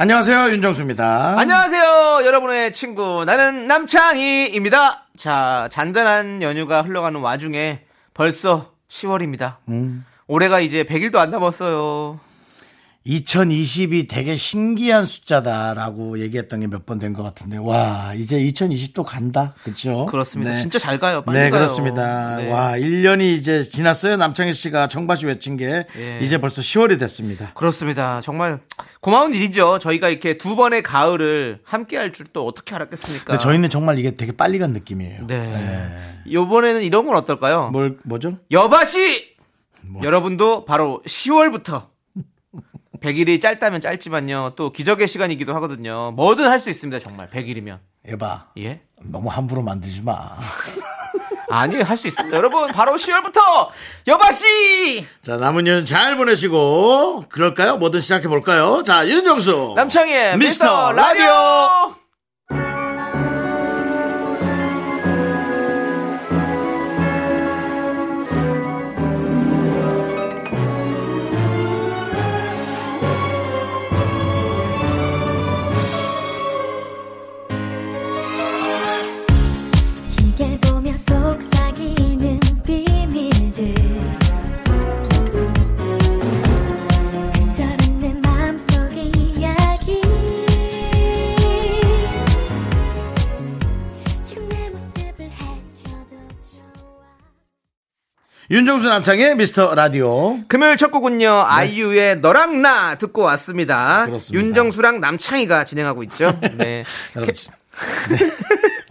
안녕하세요 윤정수입니다. 안녕하세요, 여러분의 친구. 나는 남창희입니다. 자, 잔잔한 연휴가 흘러가는 와중에 벌써 10월입니다. 음. 올해가 이제 100일도 안 남았어요. 2020이 되게 신기한 숫자다라고 얘기했던 게 몇 번 된 것 같은데 와 이제 2020도 간다 그렇죠? 그렇습니다. 진짜 잘 가요. 빨리 네 가요. 그렇습니다. 네. 와 1년이 이제 지났어요. 남창희 씨가 청바시 외친 게 예. 이제 벌써 10월이 됐습니다. 그렇습니다. 정말 고마운 일이죠. 저희가 이렇게 두 번의 가을을 함께 할 줄 또 어떻게 알았겠습니까? 저희는 정말 이게 되게 빨리 간 느낌이에요. 네. 이번에는 이런 건 어떨까요? 뭘 뭐죠? 여바시! 뭐. 여러분도 바로 10월부터 100일이 짧다면 짧지만요. 또 기적의 시간이기도 하거든요. 뭐든 할 수 있습니다. 정말 100일이면. 에바 예? 너무 함부로 만들지 마. 아니, 할 수 있습니다. 여러분, 바로 10월부터 여바시! 자 남은 년 잘 보내시고 그럴까요? 뭐든 시작해 볼까요? 자 윤정수 남창희의 미스터 미스터 라디오! 시계를 윤정수 남창의 미스터 라디오 금요일 첫 곡은요, 아이유의 너랑 나 듣고 왔습니다. 네. 그렇습니다. 윤정수랑 남창희가 진행하고 있죠. 네. 여러분, 캐-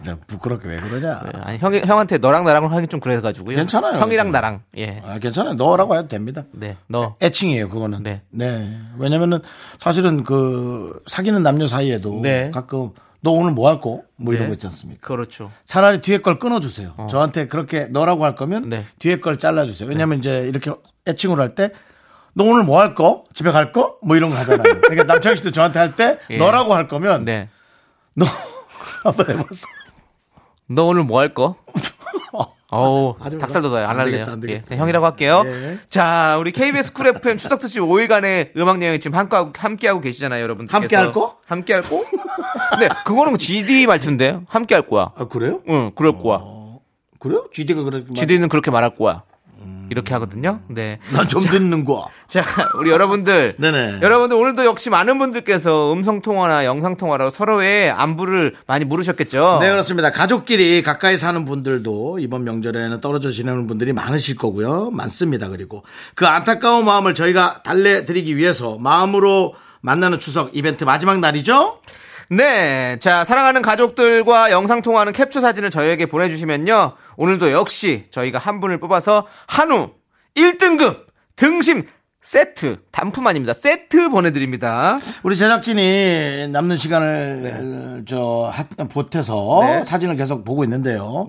자, 부끄럽게 왜 그러냐? 아니, 형, 형한테 너랑 나랑 하기 좀 그래가지고요. 괜찮아요. 형이랑 괜찮아요. 나랑. 예. 아, 괜찮아요. 너라고 해도 됩니다. 네. 너. 애칭이에요, 그거는. 네. 왜냐면은 사실은 그 사귀는 남녀 사이에도 네. 가끔 너 오늘 뭐 할 거? 뭐 이런 네. 거 있지 않습니까? 그렇죠. 차라리 뒤에 걸 끊어주세요. 저한테 그렇게 너라고 할 거면 네. 뒤에 걸 잘라주세요. 왜냐면 이제 이렇게 애칭으로 할 때 너 오늘 뭐 할 거? 집에 갈 거? 뭐 이런 거 하잖아요. 그러니까 남창희 씨도 저한테 할때 예. 너라고 할 거면 네. 너 한번 해봤어. 너 오늘 뭐 할 거? 어우, 하지 마라. 닭살 돋아요. 안 안 할래요. 되겠다, 안 되겠다. 예, 그냥 형이라고 할게요. 예. 자, 우리 KBS 쿨 FM 추석 특집 5일간의 음악 여행 지금 함께하고, 함께하고 계시잖아요, 여러분들. 함께 할 거? 함께 할 거? 네, 그거는 GD 말투인데, 함께 할 거야. 아, 그래요? 응, 그럴 거야. 그래요? GD가 그렇게 말- GD는 그렇게 말할 거야. 이렇게 하거든요. 네. 난 좀 듣는 거야. 자, 우리 여러분들. 네네. 여러분들 오늘도 역시 많은 분들께서 음성통화나 영상통화로 서로의 안부를 많이 물으셨겠죠? 네, 그렇습니다. 가족끼리 가까이 사는 분들도 이번 명절에는 떨어져 지내는 분들이 많으실 거고요. 많습니다. 그리고 그 안타까운 마음을 저희가 달래드리기 위해서 마음으로 만나는 추석 이벤트 마지막 날이죠? 네. 자, 사랑하는 가족들과 영상통화하는 캡처 사진을 저희에게 보내주시면요. 오늘도 역시 저희가 한 분을 뽑아서 한우 1등급 등심 세트, 단품 아닙니다. 세트 보내드립니다. 우리 제작진이 남는 시간을 저 하- 보태서 네. 사진을 계속 보고 있는데요.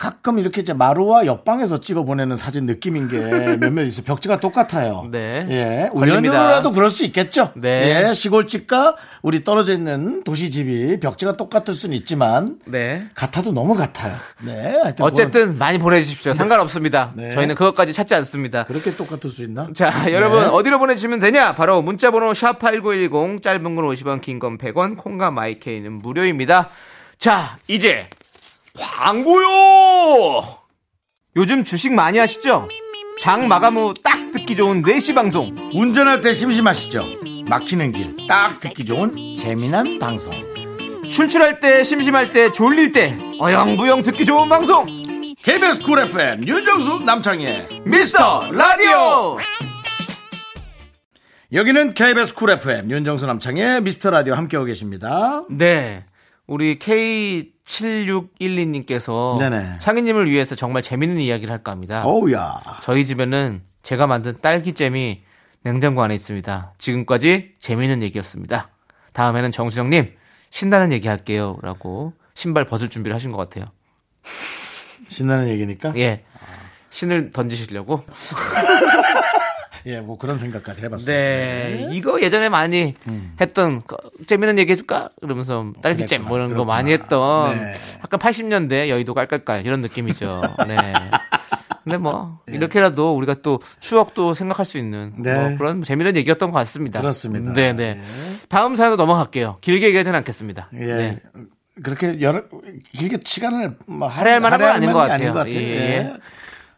가끔 이렇게 이제 마루와 옆방에서 찍어 보내는 사진 느낌인 게 몇몇 있어요. 벽지가 똑같아요. 네. 예. 우연으로라도 그럴 수 있겠죠. 네. 예. 시골집과 우리 떨어져 있는 도시집이 벽지가 똑같을 수는 있지만 네. 같아도 너무 같아요. 네. 하여튼 어쨌든 많이 보내주십시오. 상관없습니다. 네. 저희는 그것까지 찾지 않습니다. 그건 그렇게 똑같을 수 있나? 자, 여러분 네. 어디로 보내주시면 되냐? 바로 문자번호 샵8910 짧은 건 50원, 긴 건 100원, 콩과 마이케이는 무료입니다. 자, 이제 광고요! 요즘 주식 많이 하시죠? 장 마감 후 딱 듣기 좋은 4시 방송. 운전할 때 심심하시죠? 막히는 길 딱 듣기 좋은 재미난 방송. 출출할 때, 심심할 때, 졸릴 때, 어영부영 듣기 좋은 방송. KBS 쿨 FM 윤정수 남창희의 미스터 라디오! 여기는 KBS 쿨 FM 윤정수 남창희의 미스터 라디오 함께하고 계십니다. 네. 우리 K7612님께서 네네. 창희님을 위해서 정말 재밌는 이야기를 할까 합니다. 어우야. 저희 집에는 제가 만든 딸기잼이 냉장고 안에 있습니다. 지금까지 재미있는 얘기였습니다. 다음에는 정수정님 신나는 얘기 할게요 라고 신발 벗을 준비를 하신 것 같아요. 신나는 얘기니까. 예, 예. 신을 던지시려고. 뭐 그런 생각까지 해봤어요. 네. 이거 예전에 많이 했던 거, 재미있는 얘기 해줄까? 그러면서 딸기잼 뭐 이런 거 많이 했던 네. 약간 80년대 여의도 깔깔깔 이런 느낌이죠. 네. 근데 뭐 이렇게라도 우리가 또 추억도 생각할 수 있는 네. 뭐 그런 재미있는 얘기였던 것 같습니다. 그렇습니다. 네, 네. 다음 사연으로 넘어갈게요. 길게 얘기하지는 않겠습니다. 예. 네. 그렇게 여러 길게 시간을 뭐 할애할 만한 건 아닌 것 만한 게 같아요. 예, 예. 예.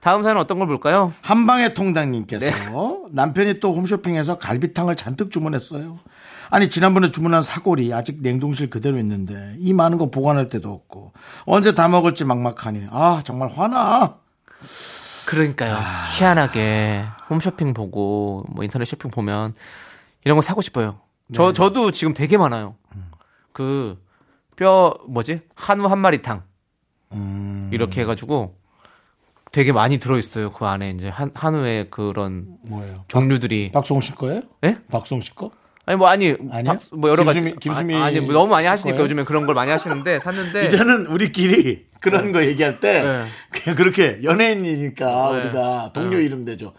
다음 사연은 어떤 걸 볼까요? 한방의 통당님께서 네. 남편이 또 홈쇼핑에서 갈비탕을 잔뜩 주문했어요. 아니 지난번에 주문한 사골이 아직 냉동실 그대로 있는데 이 많은 거 보관할 데도 없고 언제 다 먹을지 막막하니 아 정말 화나. 그러니까요. 희한하게 홈쇼핑 보고 뭐 인터넷 쇼핑 보면 이런 거 사고 싶어요. 저 네. 저도 지금 되게 많아요. 그뼈 뭐지 한우 한 마리탕 음. 이렇게 해가지고 되게 많이 들어 있어요. 그 안에 이제 한 한우의 그런 뭐예요? 종류들이 씨 거예요? 예? 씨 거? 아니 뭐 아니 아니요? 박- 뭐 여러 김수미- 가지 김수미 아, 아니 뭐 너무 많이 하시니까 거예요? 요즘에 그런 걸 많이 하시는데 샀는데 이제는 우리끼리 그런 거 얘기할 때 네. 그냥 그렇게 연예인이니까 네. 우리가 동료 네. 이름 대죠.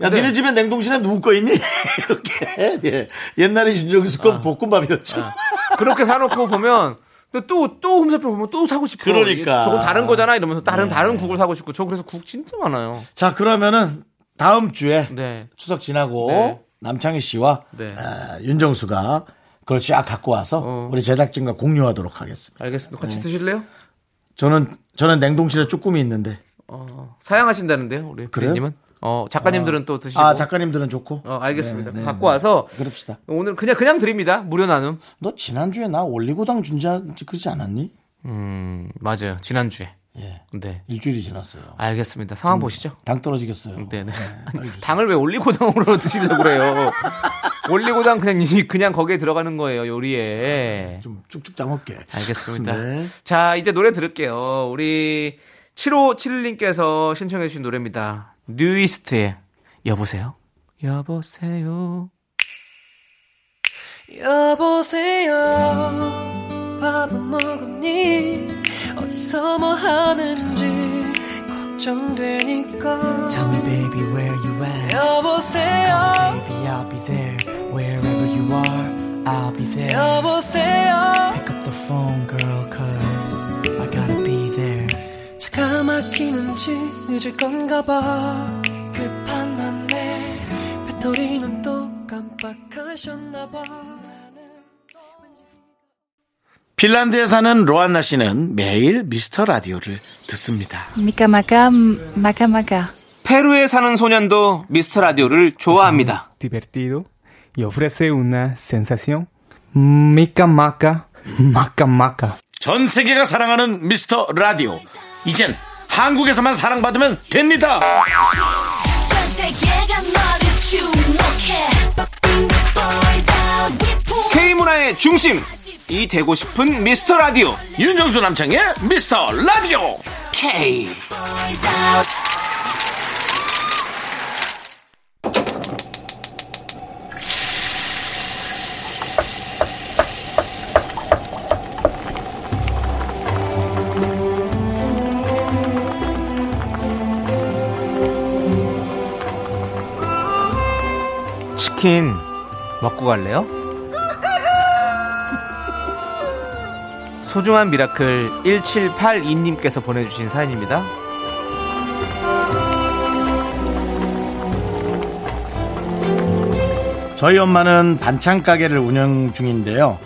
야, 근데- 니네 집에 냉동실에 누구 거 있니? 이렇게. 예. 옛날에 윤정수 건 볶음밥이었죠. 아. 그렇게 사놓고 보면 또 또 홈쇼핑 보면 또 사고 싶어. 그러니까. 저거 다른 거잖아 이러면서 다른 네. 다른 국을 사고 싶고 저 그래서 국 진짜 많아요. 자, 그러면은 다음 주에 네. 추석 지나고 네. 남창희 씨와 네. 아, 윤정수가 그걸 쫙 갖고 와서 어. 우리 제작진과 공유하도록 하겠습니다. 알겠습니다. 네. 같이 드실래요? 저는 저는 냉동실에 쭈꾸미 있는데. 어, 사양하신다는데요, 우리 그래요? 피디님은. 어, 작가님들은 또 드시고. 아, 작가님들은 좋고. 어, 알겠습니다. 네, 네, 갖고 와서 그럽시다. 오늘 그냥 그냥 드립니다. 무료 나눔. 너 지난주에 나 올리고당 준자 그러지 않았니? 음, 맞아요. 지난주에. 예. 네. 일주일이 지났어요. 알겠습니다. 상황 보시죠. 당 떨어지겠어요. 네네. 빨리 주세요. 당을 왜 올리고당으로 드시려고 그래요? 올리고당 그냥 이- 그냥 거기에 들어가는 거예요, 요리에. 좀 쭉쭉 짜먹게. 알겠습니다. 네. 자, 이제 노래 들을게요. 우리 7571님께서 신청해 주신 노래입니다. 뉴이스트의 여보세요? 여보세요? 여보세요 밥은 먹었니 어디서 뭐 하는지 걱정되니까 Tell me, baby, where you at? 여보세요 Baby, I'll be there. Wherever you are, I'll be there. 여보세요 Pick up the phone, 막히는지 늦을 건가 봐 급한 맘에 배터리는 또 깜빡하셨나 봐 핀란드에 사는 로안나 씨는 매일 미스터 라디오를 듣습니다. Maka maka. 페루에 사는 소년도 미스터 라디오를 좋아합니다. divertido y ofrece una sensación maca maca. 전 세계가 사랑하는 미스터 라디오. 이젠 한국에서만 사랑받으면 됩니다. 전 세계가 너를 주목해 Boys out 위풍 K 문화의 중심 이 되고 싶은 미스터 라디오 윤정수 남창의 미스터 라디오. K. 치킨 먹고 갈래요? 소중한 미라클 1782님께서 보내주신 사연입니다. 저희 엄마는 반찬 가게를 운영 중인데요.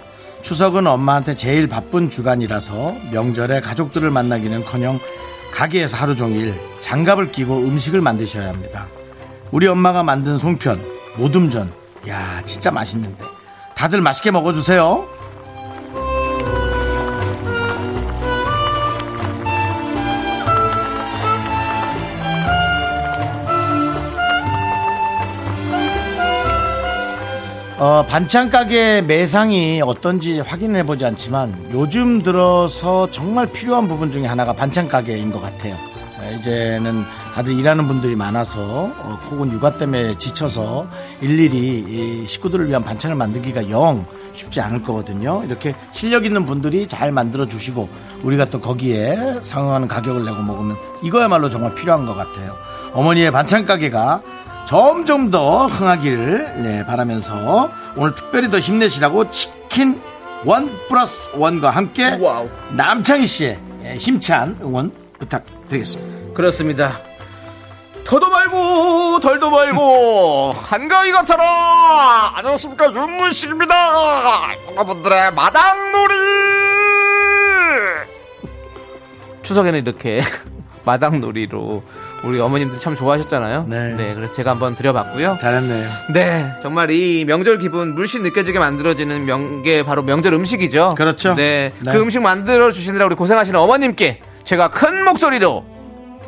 추석은 엄마한테 제일 바쁜 주간이라서 명절에 가족들을 만나기는커녕 가게에서 하루 종일 장갑을 끼고 음식을 만드셔야 합니다. 우리 엄마가 만든 송편, 모둠전, 야 진짜 맛있는데 다들 맛있게 먹어주세요. 어, 반찬 가게 매상이 어떤지 확인해 보지 않지만 요즘 들어서 정말 필요한 부분 중에 하나가 반찬 가게인 것 같아요. 에, 이제는 다들 일하는 분들이 많아서 어, 혹은 육아 때문에 지쳐서 일일이 이 식구들을 위한 반찬을 만들기가 영 쉽지 않을 거거든요. 이렇게 실력 있는 분들이 잘 만들어 주시고 우리가 또 거기에 상응하는 가격을 내고 먹으면 이거야말로 정말 필요한 것 같아요. 어머니의 반찬 가게가 점점 더 흥하기를 네, 바라면서 오늘 특별히 더 힘내시라고 치킨 원 플러스 원과 함께 남창희 씨의 예, 힘찬 응원 부탁드리겠습니다. 그렇습니다. 더도 말고 덜도 말고 한가위 같아라 안녕하십니까 윤문식입니다 여러분들의 마당놀이 추석에는 이렇게 마당놀이로 우리 어머님들 참 좋아하셨잖아요 네. 그래서 제가 한번 드려봤고요 잘했네요. 네 정말 이 명절 기분 물씬 느껴지게 만들어지는 명게 바로 명절 음식이죠 그렇죠. 네, 네. 그 음식 만들어 주시느라 우리 고생하시는 어머님께 제가 큰 목소리로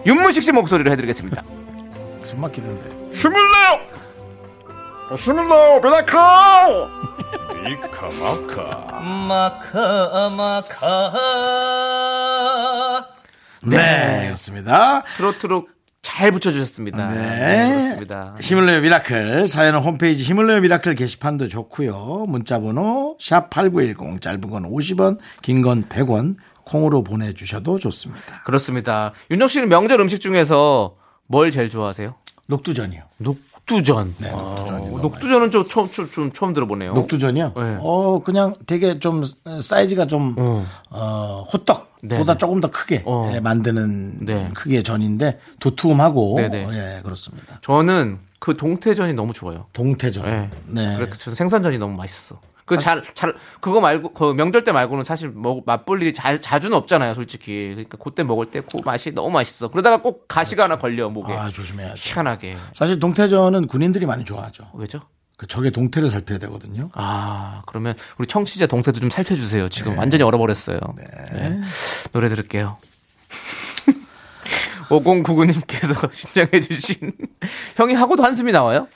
윤문식 씨 목소리로 해드리겠습니다 숨 막히던데. 힘을 내요! 힘을 내요, 미라클! 네, 그렇습니다. 트로트로 잘 붙여주셨습니다. 네. 그렇습니다. 힘을 내요 미라클 사연은 홈페이지 힘을 내요 미라클 게시판도 좋고요. 문자번호 샵8910 짧은 건 50원 긴 건 100원 콩으로 보내주셔도 좋습니다. 그렇습니다. 윤정 씨는 명절 음식 중에서 뭘 제일 좋아하세요? 녹두전이요. 녹두전. 네, 녹두전이 너무 녹두전은 좀 처음, 좀, 좀 처음 들어보네요. 녹두전이요? 네. 어, 그냥 되게 좀 사이즈가 좀, 어, 호떡보다 네네. 조금 더 크게 어. 예, 만드는 네. 크기의 전인데 두툼하고, 네네. 어, 예, 그렇습니다. 저는 그 동태전이 너무 좋아요. 동태전. 네. 네. 그래서 저는 생선전이 너무 맛있어. 그 잘, 잘, 그거 말고, 그 명절 때 말고는 사실 먹, 맛볼 일이 잘, 자주는 없잖아요, 솔직히. 그러니까 그때 먹을 때 그 맛이 너무 맛있어. 그러다가 꼭 가시가 하나 걸려, 목에. 아, 조심해야죠. 희한하게. 사실 동태전은 군인들이 많이 좋아하죠. 왜죠? 그 적의 동태를 살펴야 되거든요. 아, 그러면 우리 청취자 동태도 좀 살펴주세요. 지금 완전히 얼어버렸어요. 네. 노래 들을게요. 5099님께서 신청해 주신 형이 하고도 한숨이 나와요?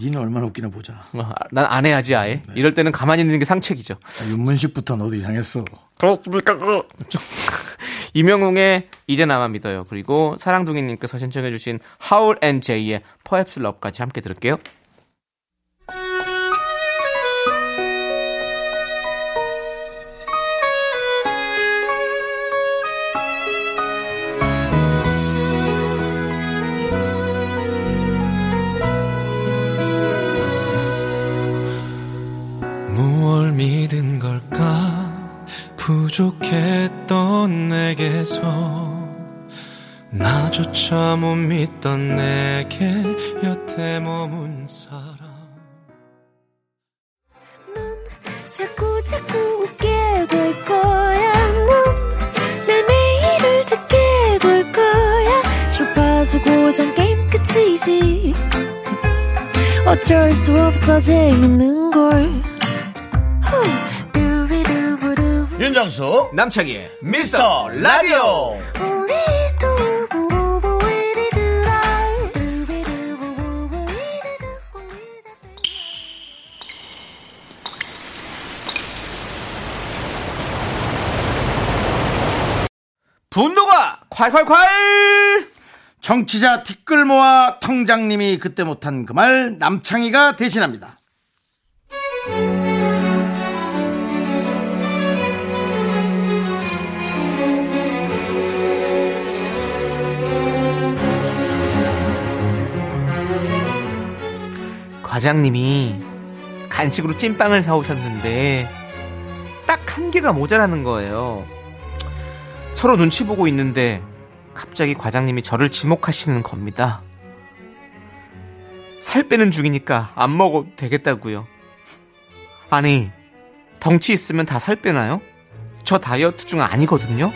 니는 얼마나 웃기나 보자. 난 안 해야지 아예. 이럴 때는 가만히 있는 게 상책이죠. 윤문식부터 너도 이상했어. 그렇습니까? 임영웅의 이제 나만 믿어요. 그리고 사랑둥이님께서 신청해주신 하울 앤 제이의 Perhaps Love까지 함께 들을게요. 부족했던 내게서 나조차 못 믿던 내게 여태 머문 사람 자꾸 자꾸 웃게 될 거야. 넌내 매일을 듣게 될 거야. 주파수 고정 게임 끝이지. 어쩔 수 없어 재밌는 걸. 윤정수 남창희의 미스터 라디오. 분노가 콸콸콸! 정치자 티끌 모아 통장님이 그때 못한 그 말 남창희가 대신합니다. 과장님이 간식으로 찐빵을 사오셨는데 딱 한 개가 모자라는 거예요. 서로 눈치 보고 있는데 갑자기 과장님이 저를 지목하시는 겁니다. 살 빼는 중이니까 안 먹어도 되겠다고요. 아니 덩치 있으면 다 살 빼나요? 저 다이어트 중 아니거든요.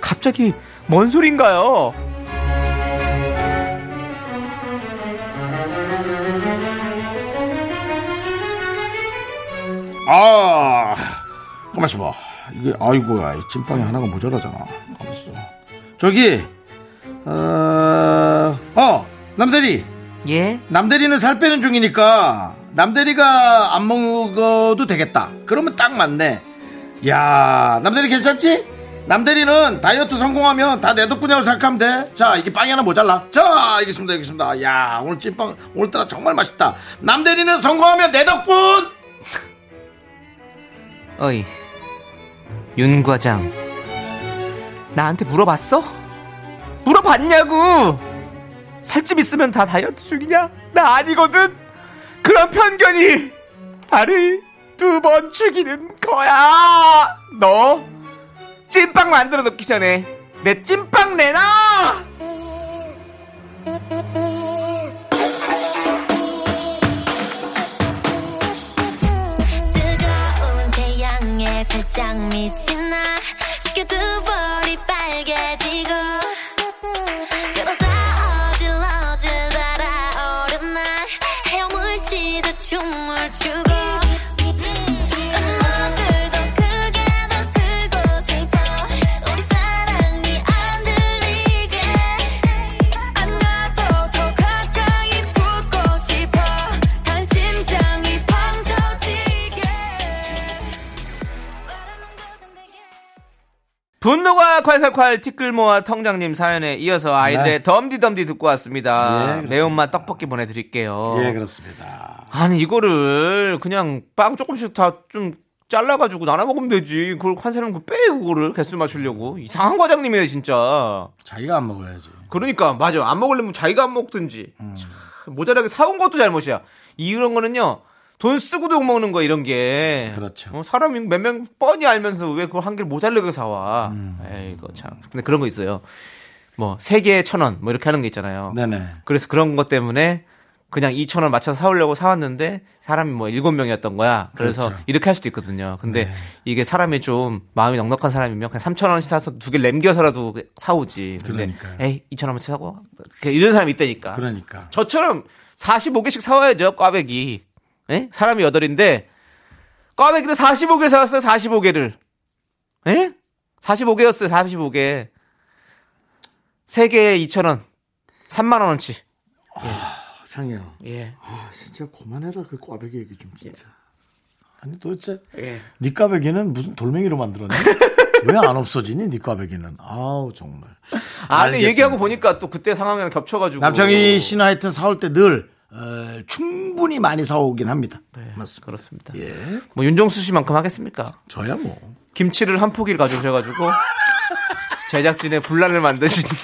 갑자기 뭔 소린가요? 아, 가만있어 봐. 이게, 아이고야, 이 찐빵이 하나가 모자라잖아. 가만있어. 저기, 어, 어, 남대리. 예? 남대리는 살 빼는 중이니까, 남대리가 안 먹어도 되겠다. 그러면 딱 맞네. 야, 남대리 괜찮지? 남대리는 다이어트 성공하면 다 내 덕분이라고 생각하면 돼. 자, 이게 빵이 하나 모자라. 자, 알겠습니다, 알겠습니다. 야, 오늘 찐빵, 오늘따라 정말 맛있다. 남대리는 성공하면 내 덕분! 어이, 윤 과장. 나한테 물어봤어? 물어봤냐고! 살집 있으면 다 다이어트 중이냐? 나 아니거든! 그런 편견이 나를 두 번 죽이는 거야! 너, 찐빵 만들어 놓기 전에 내 찐빵 내놔! 살짝 미친 나. 쉽게 두 볼이 빨개지 분노가 콸콸콸 티끌모아 통장님 사연에 이어서 아이들의 덤디덤디 듣고 왔습니다. 네. 예. 매운맛 떡볶이 보내드릴게요. 예, 그렇습니다. 아니 이거를 그냥 빵 조금씩 다 좀 잘라가지고 나눠 먹으면 되지. 그걸 한 사람 그 빼요 그거를 개수 맞추려고 이상한 과장님이네 진짜. 자기가 안 먹어야지. 그러니까 맞아 안 먹으려면 자기가 안 먹든지 참, 모자라게 사온 것도 잘못이야. 이런 거는요 돈 쓰고도 욕 먹는 거 이런 게 그렇죠. 어, 사람이 몇 명 뻔히 알면서 왜 그걸 한 개를 모자르게 사와. 에이거 참. 근데 그런 거 있어요. 뭐 세 개에 천 원 뭐 이렇게 하는 게 있잖아요. 네네. 그래서 그런 것 때문에 그냥 2천 원 맞춰서 사오려고 사왔는데 사람이 뭐 일곱 명이었던 거야. 그래서 그렇죠. 이렇게 할 수도 있거든요. 근데 네. 이게 사람이 좀 마음이 넉넉한 사람이면 그냥 3천 원씩 사서 두 개 남겨서라도 사오지. 근데 그러니까요. 에이 2천 원만 사고 이런 사람이 있다니까. 그러니까. 저처럼 45개씩 사와야죠, 꽈배기. 예? 사람이 8인데, 꽈배기를 45개 사왔어요, 45개를. 예? 45개였어요, 45개. 3개에 2,000원. 3만원어치. 상이요. 예. 아, 진짜 그만해라. 그 꽈배기 얘기 좀 진짜. 아니 도대체 예. 네 꽈배기는 무슨 돌멩이로 만들었니? 왜 안 없어지니? 네 꽈배기는. 아우 정말. 아니, 알겠습니다. 얘기하고 보니까 또 그때 상황이랑 겹쳐가지고. 남창희 씨는 하여튼 사올 때 늘 어, 충분히 많이 사오긴 합니다. 네, 맞습니다. 그렇습니다. 예. 뭐, 윤정수 씨만큼 하겠습니까? 저야 뭐. 김치를 한 포기를 가져오셔가지고, 제작진의 분란을 만드신.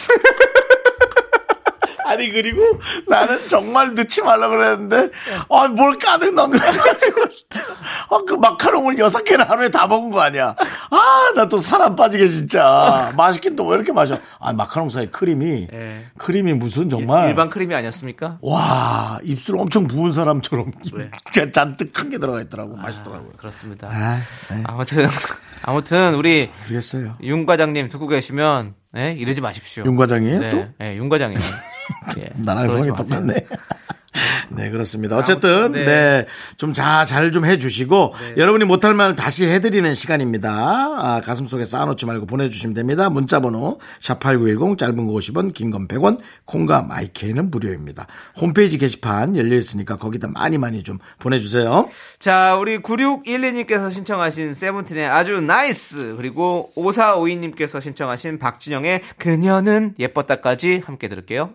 아니 그리고 나는 정말 넣지 말라 그랬는데 아뭘 가득 넘겨가지고 아 그 마카롱을 여섯 개를 하루에 다 먹은 거 아니야 아 나또살안 빠지게 진짜 맛있긴 또 왜 이렇게 마셔 아 마카롱 사이 크림이 예. 크림이 무슨 정말 일반 크림이 아니었습니까? 와 입술 엄청 부은 사람처럼 왜? 진짜 잔뜩 큰 게 들어가 있더라고 맛있더라고요 그렇습니다. 아 네, 아무튼, 아무튼, 우리 모르겠어요 윤 과장님 듣고 계시면 예, 이러지 마십시오. 윤 과장이에요 네, 또 예, 윤 과장이에요. 예, 나랑 성이. 똑같네. 네, 그렇습니다. 어쨌든, 네. 네. 좀 자, 잘좀 해주시고, 여러분이 못할 말 다시 해드리는 시간입니다. 아, 가슴 속에 쌓아놓지 말고 보내주시면 됩니다. 문자번호, 샵8910, 짧은 거 50원, 긴 건 100원, 콩과 마이케이는 무료입니다. 홈페이지 게시판 열려 있으니까 거기다 많이 많이 좀 보내주세요. 자, 우리 9612님께서 신청하신 세븐틴의 아주 NICE 그리고 5452님께서 신청하신 박진영의 그녀는 예뻤다까지 함께 들을게요.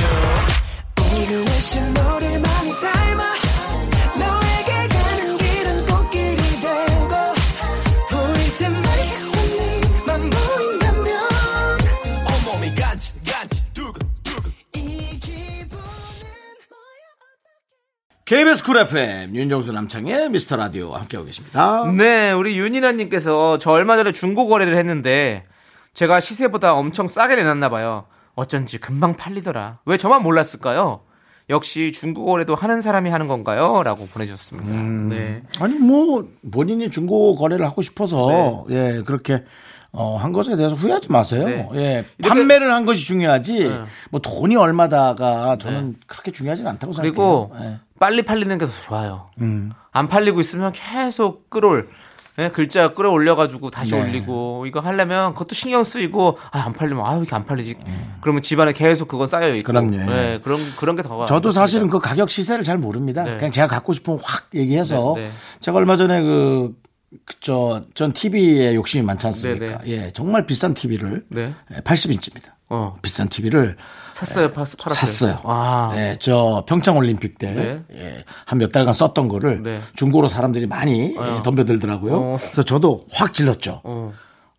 KBS 쿨 FM, 윤정수 남창희의 미스터 라디오 함께하고 계십니다. 네, 우리 윤이나님께서 저 얼마 전에 중고 거래를 했는데 제가 시세보다 엄청 싸게 내놨나 봐요. 어쩐지 금방 팔리더라. 왜 저만 몰랐을까요? 역시 중고 거래도 하는 사람이 하는 건가요? 라고 보내주셨습니다. 네. 아니 뭐 본인이 중고 거래를 하고 싶어서 예 그렇게 어, 한 것에 대해서 후회하지 마세요. 네. 예 판매를 한 것이 중요하지 네. 뭐 돈이 얼마다가 저는 그렇게 중요하진 않다고 그리고 생각해요. 예. 빨리 팔리는 게 더 좋아요. 음. 안 팔리고 있으면 계속 끌올 예, 글자 끌어올려가지고 다시 네. 올리고 이거 하려면 그것도 신경 쓰이고 아, 안 팔리면 아, 왜 이렇게 안 팔리지? 그러면 집안에 계속 그건 쌓여 있고. 그럼요. 예, 그런 그런 게 더. 저도 사실은 그 가격 시세를 잘 모릅니다. 네. 그냥 제가 갖고 싶으면 확 얘기해서 네, 네. 제가 얼마 전에 그, 저, 전 TV에 욕심이 많지 않습니까? 네, 예, 정말 비싼 TV를 네. 80인치입니다. 어. 비싼 TV를 샀어요, 파, 팔았어요. 샀어요. 아. 예, 저 평창 올림픽 때 네. 예, 한 몇 달간 썼던 거를 네. 중고로 사람들이 많이 예, 덤벼들더라고요. 어. 그래서 저도 확 질렀죠. 어.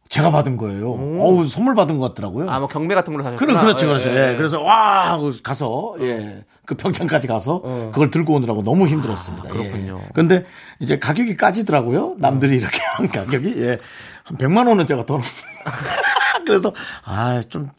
제가 받은 거예요. 어우, 선물 받은 것 같더라고요. 아, 뭐 경매 같은 걸로 사셨구나. 그럼 그렇죠, 그렇죠. 예, 예, 그래서 와 하고 가서 예, 그 평창까지 가서 그걸 들고 오느라고 너무 힘들었습니다. 어. 아, 그렇군요. 예. 근데 이제 가격이 까지더라고요. 남들이 이렇게 한 가격이 예, 한 100만 원은 제가 더 그래서 아 좀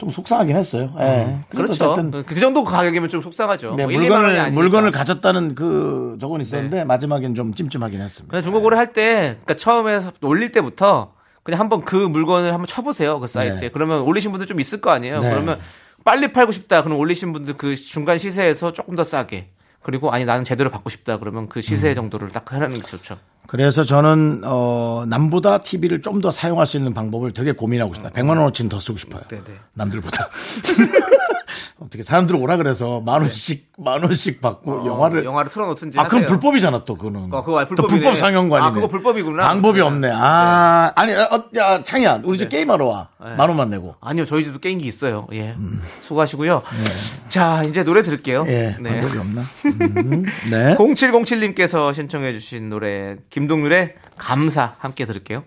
좀 속상하긴 했어요. 예. 그래도 그렇죠. 어쨌든 그 정도 가격이면 좀 속상하죠. 네, 뭐 1, 2만 원이 물건을. 물건을 가졌다는 그 저건 있었는데 네. 마지막엔 좀 찜찜하긴 했습니다. 중고거래 할 때, 그러니까 처음에 올릴 때부터 그냥 한번 그 물건을 한번 쳐보세요. 그 사이트에. 네. 그러면 올리신 분들 좀 있을 거 아니에요. 네. 그러면 빨리 팔고 싶다. 그럼 올리신 분들 그 중간 시세에서 조금 더 싸게. 그리고 아니 나는 제대로 받고 싶다. 그러면 그 음. 시세 정도를 딱 하는 게 좋죠. 그래서 저는 어 남보다 TV를 좀 더 사용할 수 있는 방법을 되게 고민하고 있습니다. 100만 원어치는 더 쓰고 싶어요. 네네. 남들보다. 어떻게 사람들 오라 그래서 만 원씩 만 원씩 받고 영화를 어, 영화를 틀어놓든지. 아 그럼 하세요. 불법이잖아 또 그거는. 어, 그거 아니, 또 불법이네. 불법 상영관이네. 아, 그거 불법이구나. 방법이 네. 없네. 아 아니 어, 야 창이야 우리 집 게임하러 와. 만 원만 내고. 아니요, 저희 집도 게임기 있어요. 예. 수고하시고요. 자, 이제 노래 들을게요. 예 네. 방법이 없나? 음, 네. 0707님께서 신청해주신 노래, 김동률의 감사 함께 들을게요.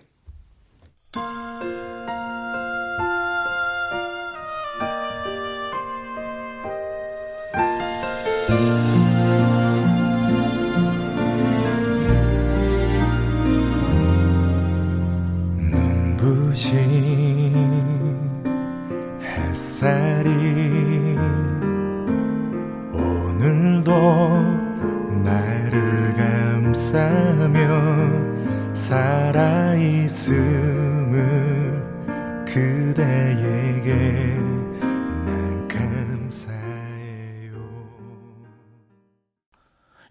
살아있음을 그대에게 난 감사해요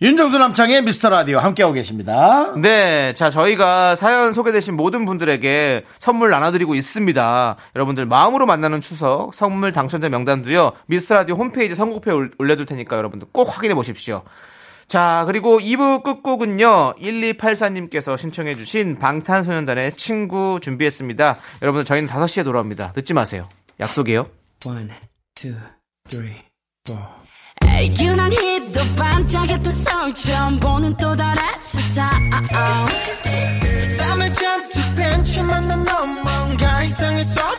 윤정수 남창의 미스터 라디오 함께하고 계십니다. 네, 자 저희가 사연 소개되신 모든 분들에게 선물 나눠드리고 있습니다. 여러분들 마음으로 만나는 추석 선물 당첨자 명단도요 미스터 라디오 홈페이지 선곡표에 올- 올려둘 테니까 여러분들 꼭 확인해 보십시오. 자 그리고 2부 끝곡은요 1284님께서 신청해 주신 방탄소년단의 친구 준비했습니다. 여러분들 저희는 5시에 돌아옵니다. 늦지 마세요. 약속이에요. One, two, three, four. 유난히 더 반짝였던 서울처럼 보는 또 다른 세상 땀을 잔뜩 벤치만 난 너무 뭔가 이상했었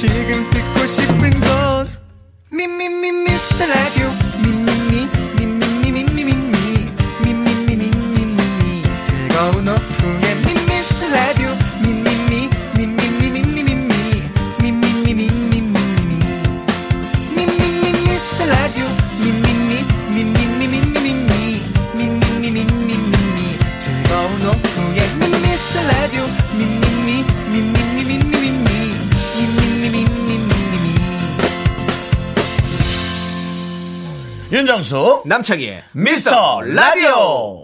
지금 남창희의 미스터 라디오.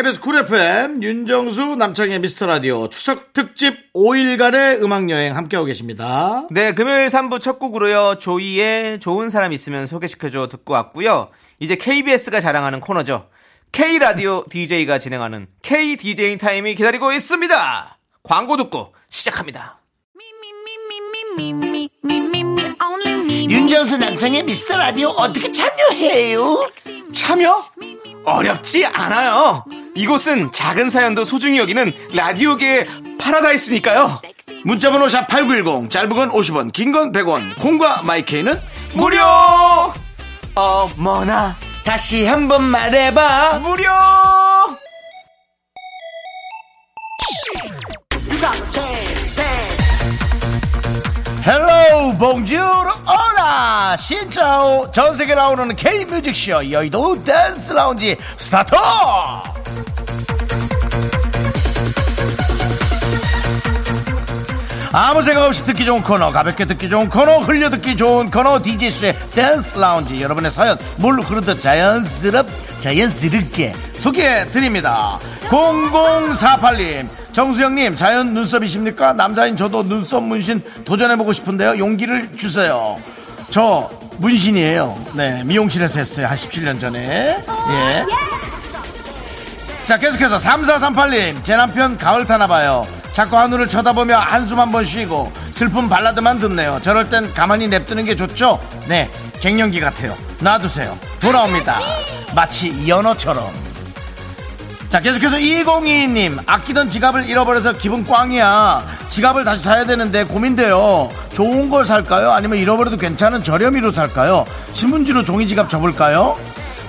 KBS 쿨 FM 윤정수 남창희의 미스터 라디오 추석 특집 5일간의 음악 여행 함께하고 계십니다. 네, 금요일 3부 첫 곡으로요. 조이의 좋은 사람 있으면 소개시켜줘 듣고 왔고요. 이제 KBS가 자랑하는 코너죠. K 라디오 DJ가 진행하는 K DJ 타임이 기다리고 있습니다. 광고 듣고 시작합니다. 윤정수 남창희의 미스터 라디오 어떻게 참여해요? 참여? 어렵지 않아요. 이곳은 작은 사연도 소중히 여기는 라디오계의 파라다이스니까요. 문자번호 샵8910 짧은 건 50원 긴 건 100원 콩과 마이케이는 무료! 어머나, 다시 한번 말해봐 무료! Hello Bonjour Hola Xin chào 전세계 나오는 K뮤직쇼 여의도 댄스 라운지 스타트 아무 생각 없이 듣기 좋은 코너 가볍게 듣기 좋은 코너 흘려 듣기 좋은 코너 DJ수의 댄스 라운지 여러분의 사연 물 흐르듯 자연스럽 자연스럽게 소개해 드립니다. 0048님 정수영님 자연 눈썹이십니까? 남자인 저도 눈썹 문신 도전해보고 싶은데요. 용기를 주세요. 저 문신이에요. 네 미용실에서 했어요. 한 17년 전에. 예. 자 계속해서 3438님 제 남편 가을 타나봐요 자꾸 하늘을 쳐다보며 한숨 한 번 쉬고 슬픈 발라드만 듣네요. 저럴 땐 가만히 냅두는 게 좋죠? 네 갱년기 같아요. 놔두세요. 돌아옵니다. 마치 연어처럼. 자 계속해서 2022님. 아끼던 지갑을 잃어버려서 기분 꽝이야. 지갑을 다시 사야 되는데 고민돼요. 좋은 걸 살까요? 아니면 잃어버려도 괜찮은 저렴이로 살까요? 신문지로 종이 지갑 접을까요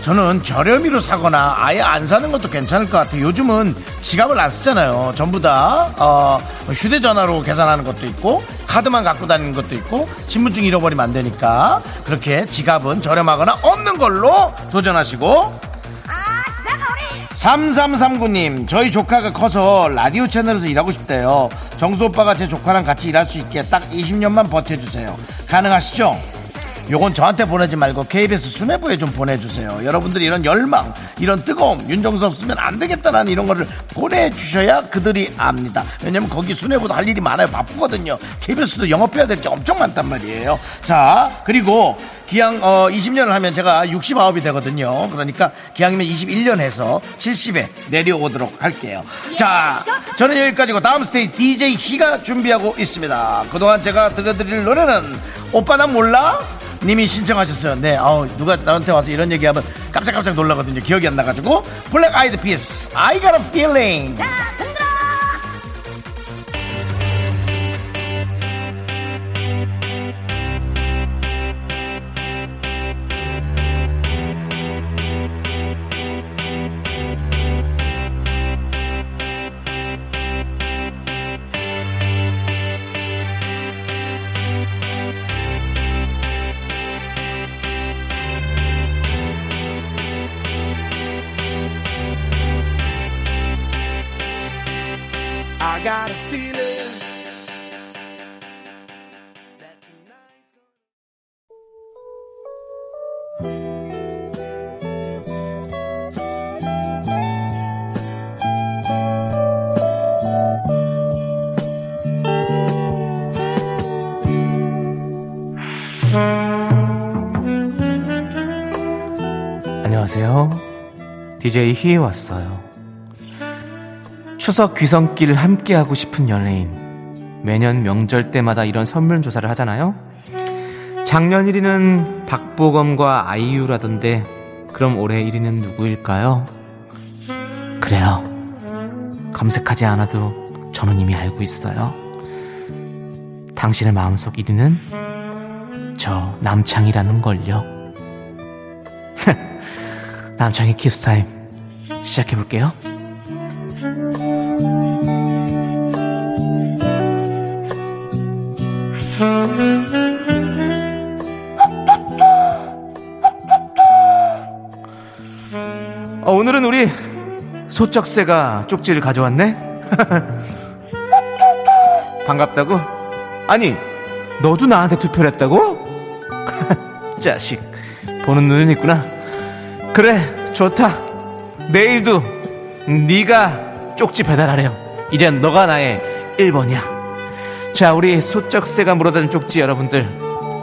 저는 저렴이로 사거나 아예 안 사는 것도 괜찮을 것 같아요 요즘은 지갑을 안 쓰잖아요 전부 다 어, 휴대전화로 계산하는 것도 있고 카드만 갖고 다니는 것도 있고 신분증 잃어버리면 안 되니까 그렇게 지갑은 저렴하거나 없는 걸로 도전하시고 3339님, 저희 조카가 커서 라디오 채널에서 일하고 싶대요. 정수 오빠가 제 조카랑 같이 일할 수 있게 딱 20년만 버텨주세요. 가능하시죠? 요건 저한테 보내지 말고 KBS 수뇌부에 좀 보내주세요. 여러분들이 이런 열망, 이런 뜨거움, 윤정수 없으면 안 되겠다라는 이런 거를 보내주셔야 그들이 압니다. 왜냐면 거기 수뇌부도 할 일이 많아요. 바쁘거든요. KBS도 영업해야 될 게 엄청 많단 말이에요. 자, 그리고 기왕 어, 20년을 하면 제가 69이 되거든요. 그러니까 기왕이면 21년 해서 70에 내려오도록 할게요. 자, 저는 여기까지고 다음 스테이지 DJ 희가 준비하고 있습니다. 그동안 제가 들려드릴 노래는 오빠 난 몰라? 님이 신청하셨어요. 네, 아우 누가 나한테 와서 이런 얘기하면 깜짝깜짝 놀라거든요. 기억이 안 나가지고 Black Eyed Peas, I got a feeling. I 안녕하세요. DJ 희에 왔어요. 추석 귀성길 함께하고 싶은 연예인. 매년 명절 때마다 이런 설문 조사를 하잖아요. 작년 1위는 박보검과 아이유라던데 그럼 올해 1위는 누구일까요? 그래요. 검색하지 않아도 저는 이미 알고 있어요. 당신의 마음속 1위는 저 남창희라는 걸요. 남창희의 키스타임 시작해볼게요. 어, 오늘은 우리 소쩍새가 쪽지를 가져왔네? 반갑다고? 아니, 너도 나한테 투표를 했다고? 자식, 보는 눈은 있구나. 그래, 좋다. 내일도 네가 쪽지 배달하렴. 이젠 너가 나의 1번이야. 자, 우리 소쩍새가 물어다는 쪽지 여러분들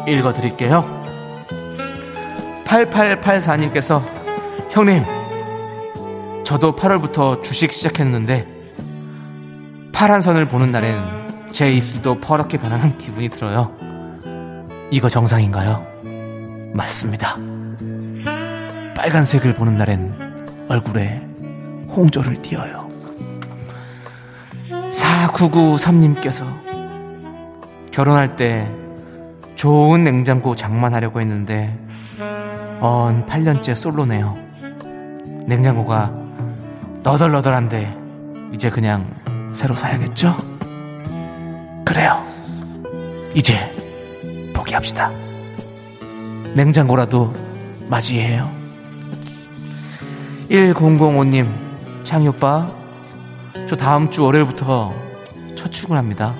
읽어드릴게요. 8884님께서 형님, 저도 8월부터 주식 시작했는데 파란 선을 보는 날엔 제 입술도 퍼렇게 변하는 기분이 들어요. 이거 정상인가요? 맞습니다. 빨간색을 보는 날엔 얼굴에 홍조를 띄어요. 4993님께서 결혼할 때 좋은 냉장고 장만하려고 했는데 언 8년째 솔로네요. 냉장고가 너덜너덜한데 이제 그냥 새로 사야겠죠? 그래요. 이제 포기합시다. 냉장고라도 맞이해요. 1005님, 창희 오빠, 저 다음 주 월요일부터 첫 출근합니다.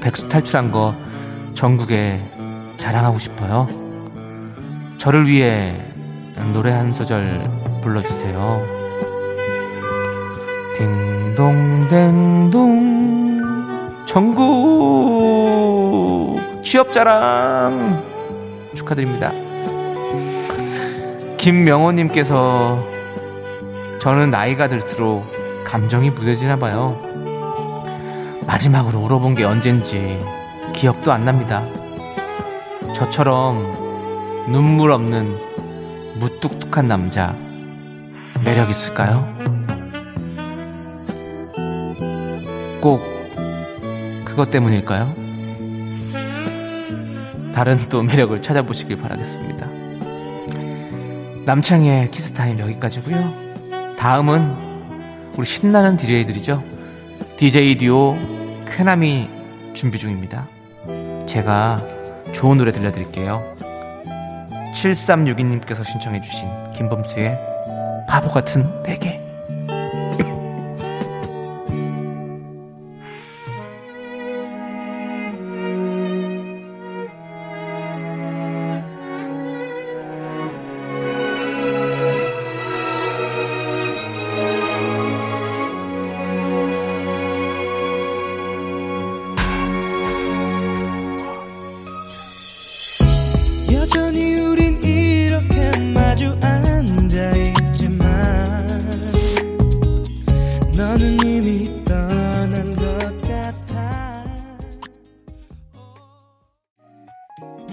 백수 탈출한 거 전국에 자랑하고 싶어요. 저를 위해 노래 한 소절 불러주세요. 딩동댕동 전국 취업 자랑 축하드립니다. 김명호님께서 저는 나이가 들수록 감정이 무뎌지나 봐요. 마지막으로 울어본 게 언젠지 기억도 안 납니다. 저처럼 눈물 없는 무뚝뚝한 남자 매력 있을까요? 꼭 그것 때문일까요? 다른 또 매력을 찾아보시길 바라겠습니다. 남창희의 키스타임 여기까지고요. 다음은 우리 신나는 DJ들이죠. DJ 듀오 쾌남이 준비 중입니다. 제가 좋은 노래 들려드릴게요. 7362님께서 신청해주신 김범수의 바보 같은 내게.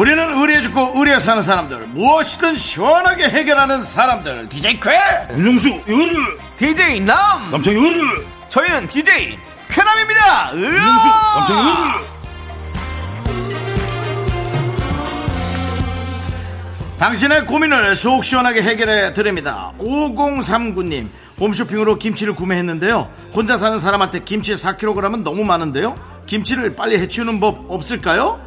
우리는 의리에 죽고 의리에 사는 사람들 무엇이든 시원하게 해결하는 사람들 DJ 쾌 윤정수 이거를 DJ 남! 남창희 이거를 저희는 DJ 쾌남입니다! 윤정수 남창희 이거를 당신의 고민을 속 시원하게 해결해 드립니다. 5039님, 홈쇼핑으로 김치를 구매했는데요. 혼자 사는 사람한테 김치 4kg은 너무 많은데요. 김치를 빨리 해치우는 법 없을까요?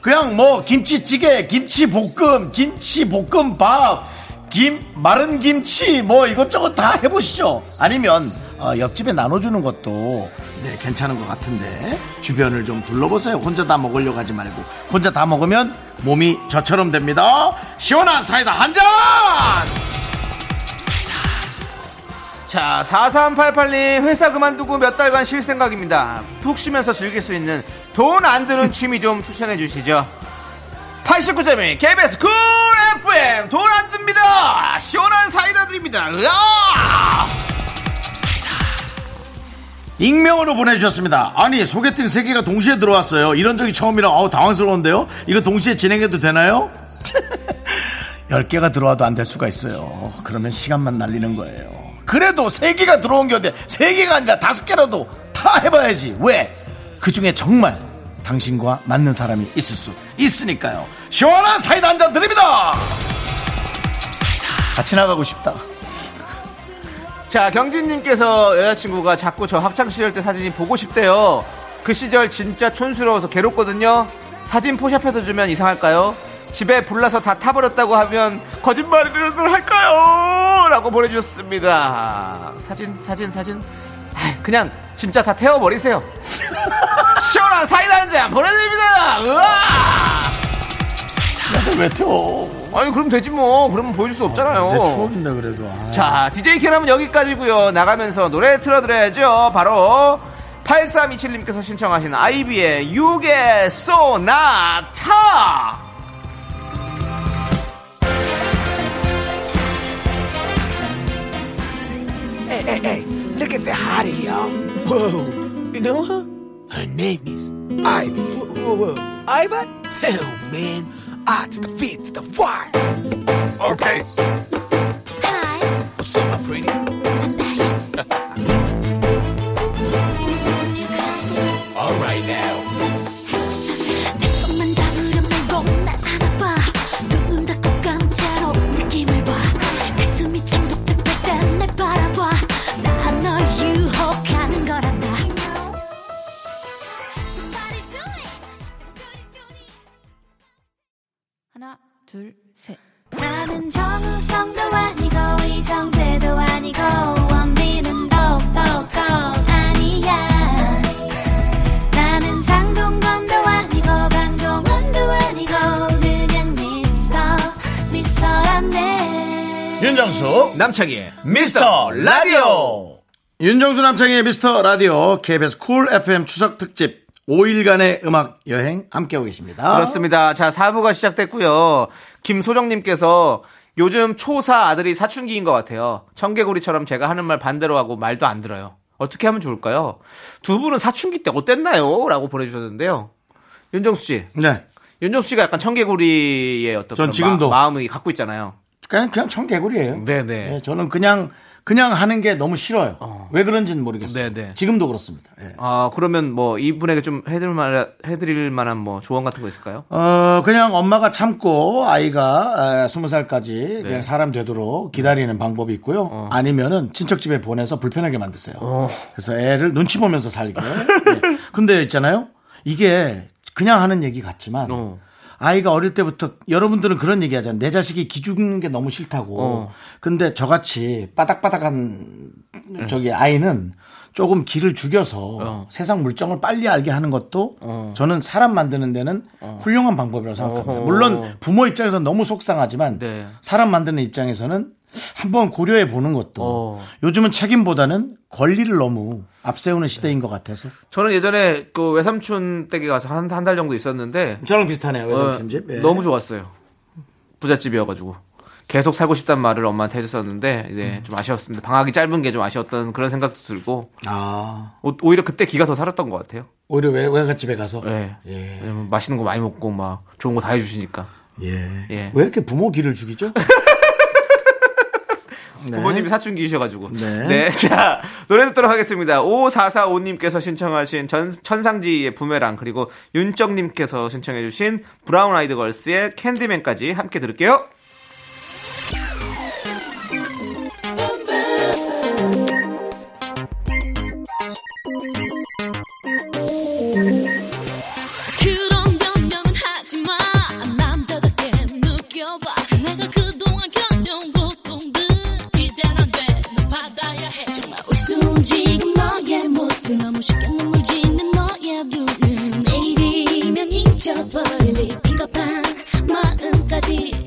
그냥 뭐 김치찌개, 김치볶음, 김치볶음밥, 김 마른 김치 뭐 이것저것 다 해보시죠. 아니면 어, 옆집에 나눠주는 것도 네, 괜찮은 것 같은데 주변을 좀 둘러보세요. 혼자 다 먹으려고 하지 말고 혼자 다 먹으면 몸이 저처럼 됩니다. 시원한 사이다 한 잔. 자, 4388님, 회사 그만두고 몇 달간 쉴 생각입니다. 푹 쉬면서 즐길 수 있는 돈 안 드는 취미 좀 추천해 주시죠. 89.1 KBS 쿨 FM 돈 안 듭니다. 시원한 사이다 드립니다. 으아! 익명으로 보내주셨습니다. 아니 소개팅 세 개가 동시에 들어왔어요. 이런 적이 처음이라 아우 당황스러운데요. 이거 동시에 진행해도 되나요? 10개가 들어와도 안 될 수가 있어요. 그러면 시간만 날리는 거예요. 그래도 세 개가 들어온 게 어때? 세개가 아니라 다섯 개라도 다 해봐야지. 왜? 그 중에 정말 당신과 맞는 사람이 있을 수 있으니까요. 시원한 사이다 한 잔 드립니다! 같이 나가고 싶다. 자, 경진님께서 여자친구가 자꾸 저 학창시절 때 사진이 보고 싶대요. 그 시절 진짜 촌스러워서 괴롭거든요. 사진 포샵해서 주면 이상할까요? 집에 불나서 다 타버렸다고 하면 거짓말이라도 할까요? 라고 보내주셨습니다. 사진, 사진, 사진. 아이, 그냥 진짜 다 태워버리세요. 시원한 사이다 한 잔 보내드립니다. 으아! 왜 태워? 아니, 그럼 되지 뭐. 그러면 보여줄 수 없잖아요. 내 추억인데 그래도. 아. 자, DJ 캐남은 여기까지고요. 나가면서 노래 틀어드려야죠. 바로 8327님께서 신청하신 아이비의 유게 소나타. Hey, hey, hey, look at the hottie, y'all. Whoa. You know her? Her name is Ivy. Whoa, whoa, whoa. Ivy? Hell, man. I to the V to the Y. Okay. Hi. What's up, my pretty? 둘, 셋. 나는 정우성도 아니고 이정재도 아니고 원빈은 더욱더 아니야. 나는 장동건도 아니고 강동원도 아니고 그냥 미스터 미스터란데. 윤정수 남창희의 미스터 라디오. 윤정수 남창희의 미스터 라디오. KBS 쿨 FM 추석 특집 5일간의 음악 여행 함께하고 계십니다. 그렇습니다. 자, 4부가 시작됐고요. 김소정님께서 요즘 초4 아들이 사춘기인 것 같아요. 청개구리처럼 제가 하는 말 반대로 하고 말도 안 들어요. 어떻게 하면 좋을까요? 두 분은 사춘기 때 어땠나요? 라고 보내주셨는데요. 윤정수 씨. 네. 윤정수 씨가 약간 청개구리의 어떤 전 지금도. 마, 음을 갖고 있잖아요. 그냥 그냥 청개구리예요. 네네. 네, 저는 그냥 그냥 하는 게 너무 싫어요. 왜 그런지는 모르겠어요. 네네. 지금도 그렇습니다. 예. 아, 그러면 뭐 이분에게 좀 해드릴 만, 해드릴 만한 뭐 조언 같은 거 있을까요? 어, 그냥 엄마가 참고 아이가 스무 살까지 네. 그냥 사람 되도록 기다리는 방법이 있고요. 어. 아니면은 친척 집에 보내서 불편하게 만드세요. 그래서 애를 눈치 보면서 살게. 네. 근데 있잖아요. 이게 그냥 하는 얘기 같지만 어. 아이가 어릴 때부터 여러분들은 그런 얘기 하잖아요. 내 자식이 기죽는 게 너무 싫다고. 어. 근데 저같이 바닥바닥한 저기 아이는 조금 기를 죽여서 어. 세상 물정을 빨리 알게 하는 것도 저는 사람 만드는 데는 훌륭한 방법이라고 생각합니다. 물론 부모 입장에서 너무 속상하지만 네. 사람 만드는 입장에서는 한번 고려해 보는 것도 어. 요즘은 책임보다는 권리를 너무 앞세우는 시대인 것 같아서 저는 예전에 그 외삼촌 댁에 가서 한 한 달 정도 있었는데 저랑 비슷하네요 외삼촌 집 어, 예. 너무 좋았어요. 부잣집이어가지고 계속 살고 싶단 말을 엄마한테 해줬었는데 이제 음. 좀 아쉬웠습니다. 방학이 짧은 게 좀 아쉬웠던 그런 생각도 들고 아 오- 오히려 그때 기가 더 살았던 것 같아요. 오히려 외, 외갓집에 가서 네. 예. 왜냐면 맛있는 거 많이 먹고 막 좋은 거 다 해주시니까 예. 예. 왜 이렇게 부모 기를 죽이죠? 부모님이 사춘기이셔가지고. 네. 네. 자, 노래 듣도록 하겠습니다. 5445님께서 신청하신 전, 천상지의 부메랑, 그리고 윤정님께서 신청해주신 브라운 아이드 걸스의 캔디맨까지 함께 들을게요. 무 쉽게 눈물 짓는 너의 눈은 내일이면 잊어버릴 이 비겁한 마음까지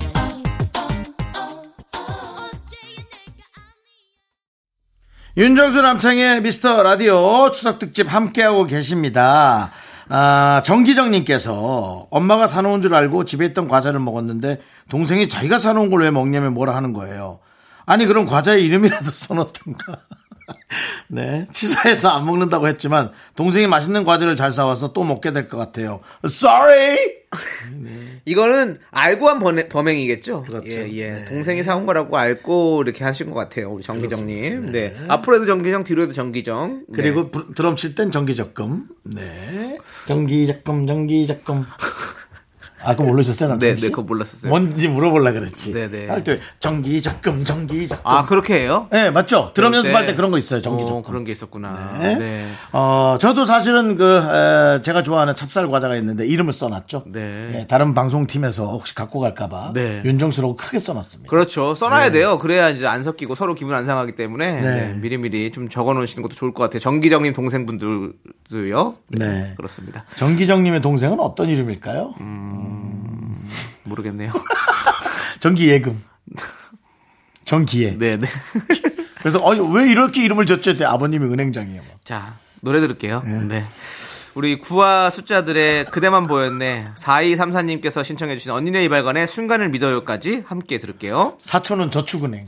윤정수 남창의 미스터 라디오 추석 특집 함께하고 계십니다. 아, 정기정님께서 엄마가 사놓은 줄 알고 집에 있던 과자를 먹었는데 동생이 자기가 사놓은 걸 왜 먹냐면 뭐라 하는 거예요. 아니, 그럼 과자의 이름이라도 써놓든가. 네. 치사해서 안 먹는다고 했지만 동생이 맛있는 과자를 잘 사와서 또 먹게 될 것 같아요. Sorry! 이거는 알고 한 범행, 범행이겠죠? 그렇죠. 예, 예. 네. 동생이 사온 거라고 알고 이렇게 하신 것 같아요. 우리 정기정님. 네. 앞으로도 정기정, 뒤로도 정기정. 네. 그리고 부- 드럼 칠 땐 정기적금. 네. 정기적금, 정기적금. 아, 그거 모르셨어요, 남창희 네, 씨? 네, 그거 몰랐었어요. 뭔지 물어보려 그랬지. 네, 네. 할 때 정기 적금, 정기 적금. 아, 그렇게 해요? 네, 맞죠. 드럼 그럴 연습할 때- 때 그런 거 있어요. 정기 어, 적금. 그런 게 있었구나. 네. 네. 어, 저도 사실은 그, 에, 제가 좋아하는 찹쌀 과자가 있는데 이름을 써놨죠. 네. 예, 다른 방송팀에서 혹시 갖고 갈까봐. 네. 윤정수라고 크게 써놨습니다. 그렇죠. 써놔야 돼요. 그래야 이제 안 섞이고 서로 기분 안 상하기 때문에 네. 네, 미리미리 좀 적어 놓으시는 것도 좋을 것 같아요. 정기정님 동생분들도요. 네. 그렇습니다. 정기정님의 동생은 어떤 이름일까요? 모르겠네요. 정기예금. 정기예. 네, 네. 그래서 아니, 왜 이렇게 이름을 줬죠? 했더니 아버님이 은행장이에요. 막. 자, 노래 들을게요. 네. 우리 구화 숫자들의 그대만 보였네. 4234님께서 신청해 주신 언니네 이발관의 순간을 믿어요까지 함께 들을게요. 사촌은 저축은행.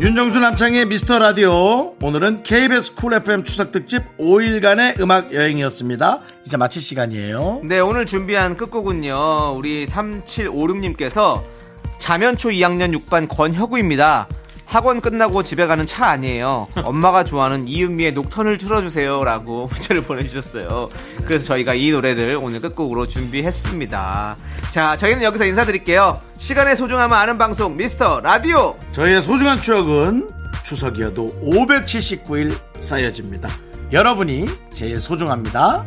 윤정수 남창의 미스터 라디오. 오늘은 KBS 쿨 FM 추석 특집 5일간의 음악 여행이었습니다. 이제 마칠 시간이에요. 네, 오늘 준비한 끝곡은요. 우리 3756님께서 자면초 2학년 6반 권혁우입니다. 학원 끝나고 집에 가는 차 아니에요. 엄마가 좋아하는 이은미의 녹턴을 틀어주세요. 라고 문자를 보내주셨어요. 그래서 저희가 이 노래를 오늘 끝곡으로 준비했습니다. 자, 저희는 여기서 인사드릴게요. 시간의 소중함을 아는 방송, 미스터 라디오! 저희의 소중한 추억은 추석이어도 579일 쌓여집니다. 여러분이 제일 소중합니다.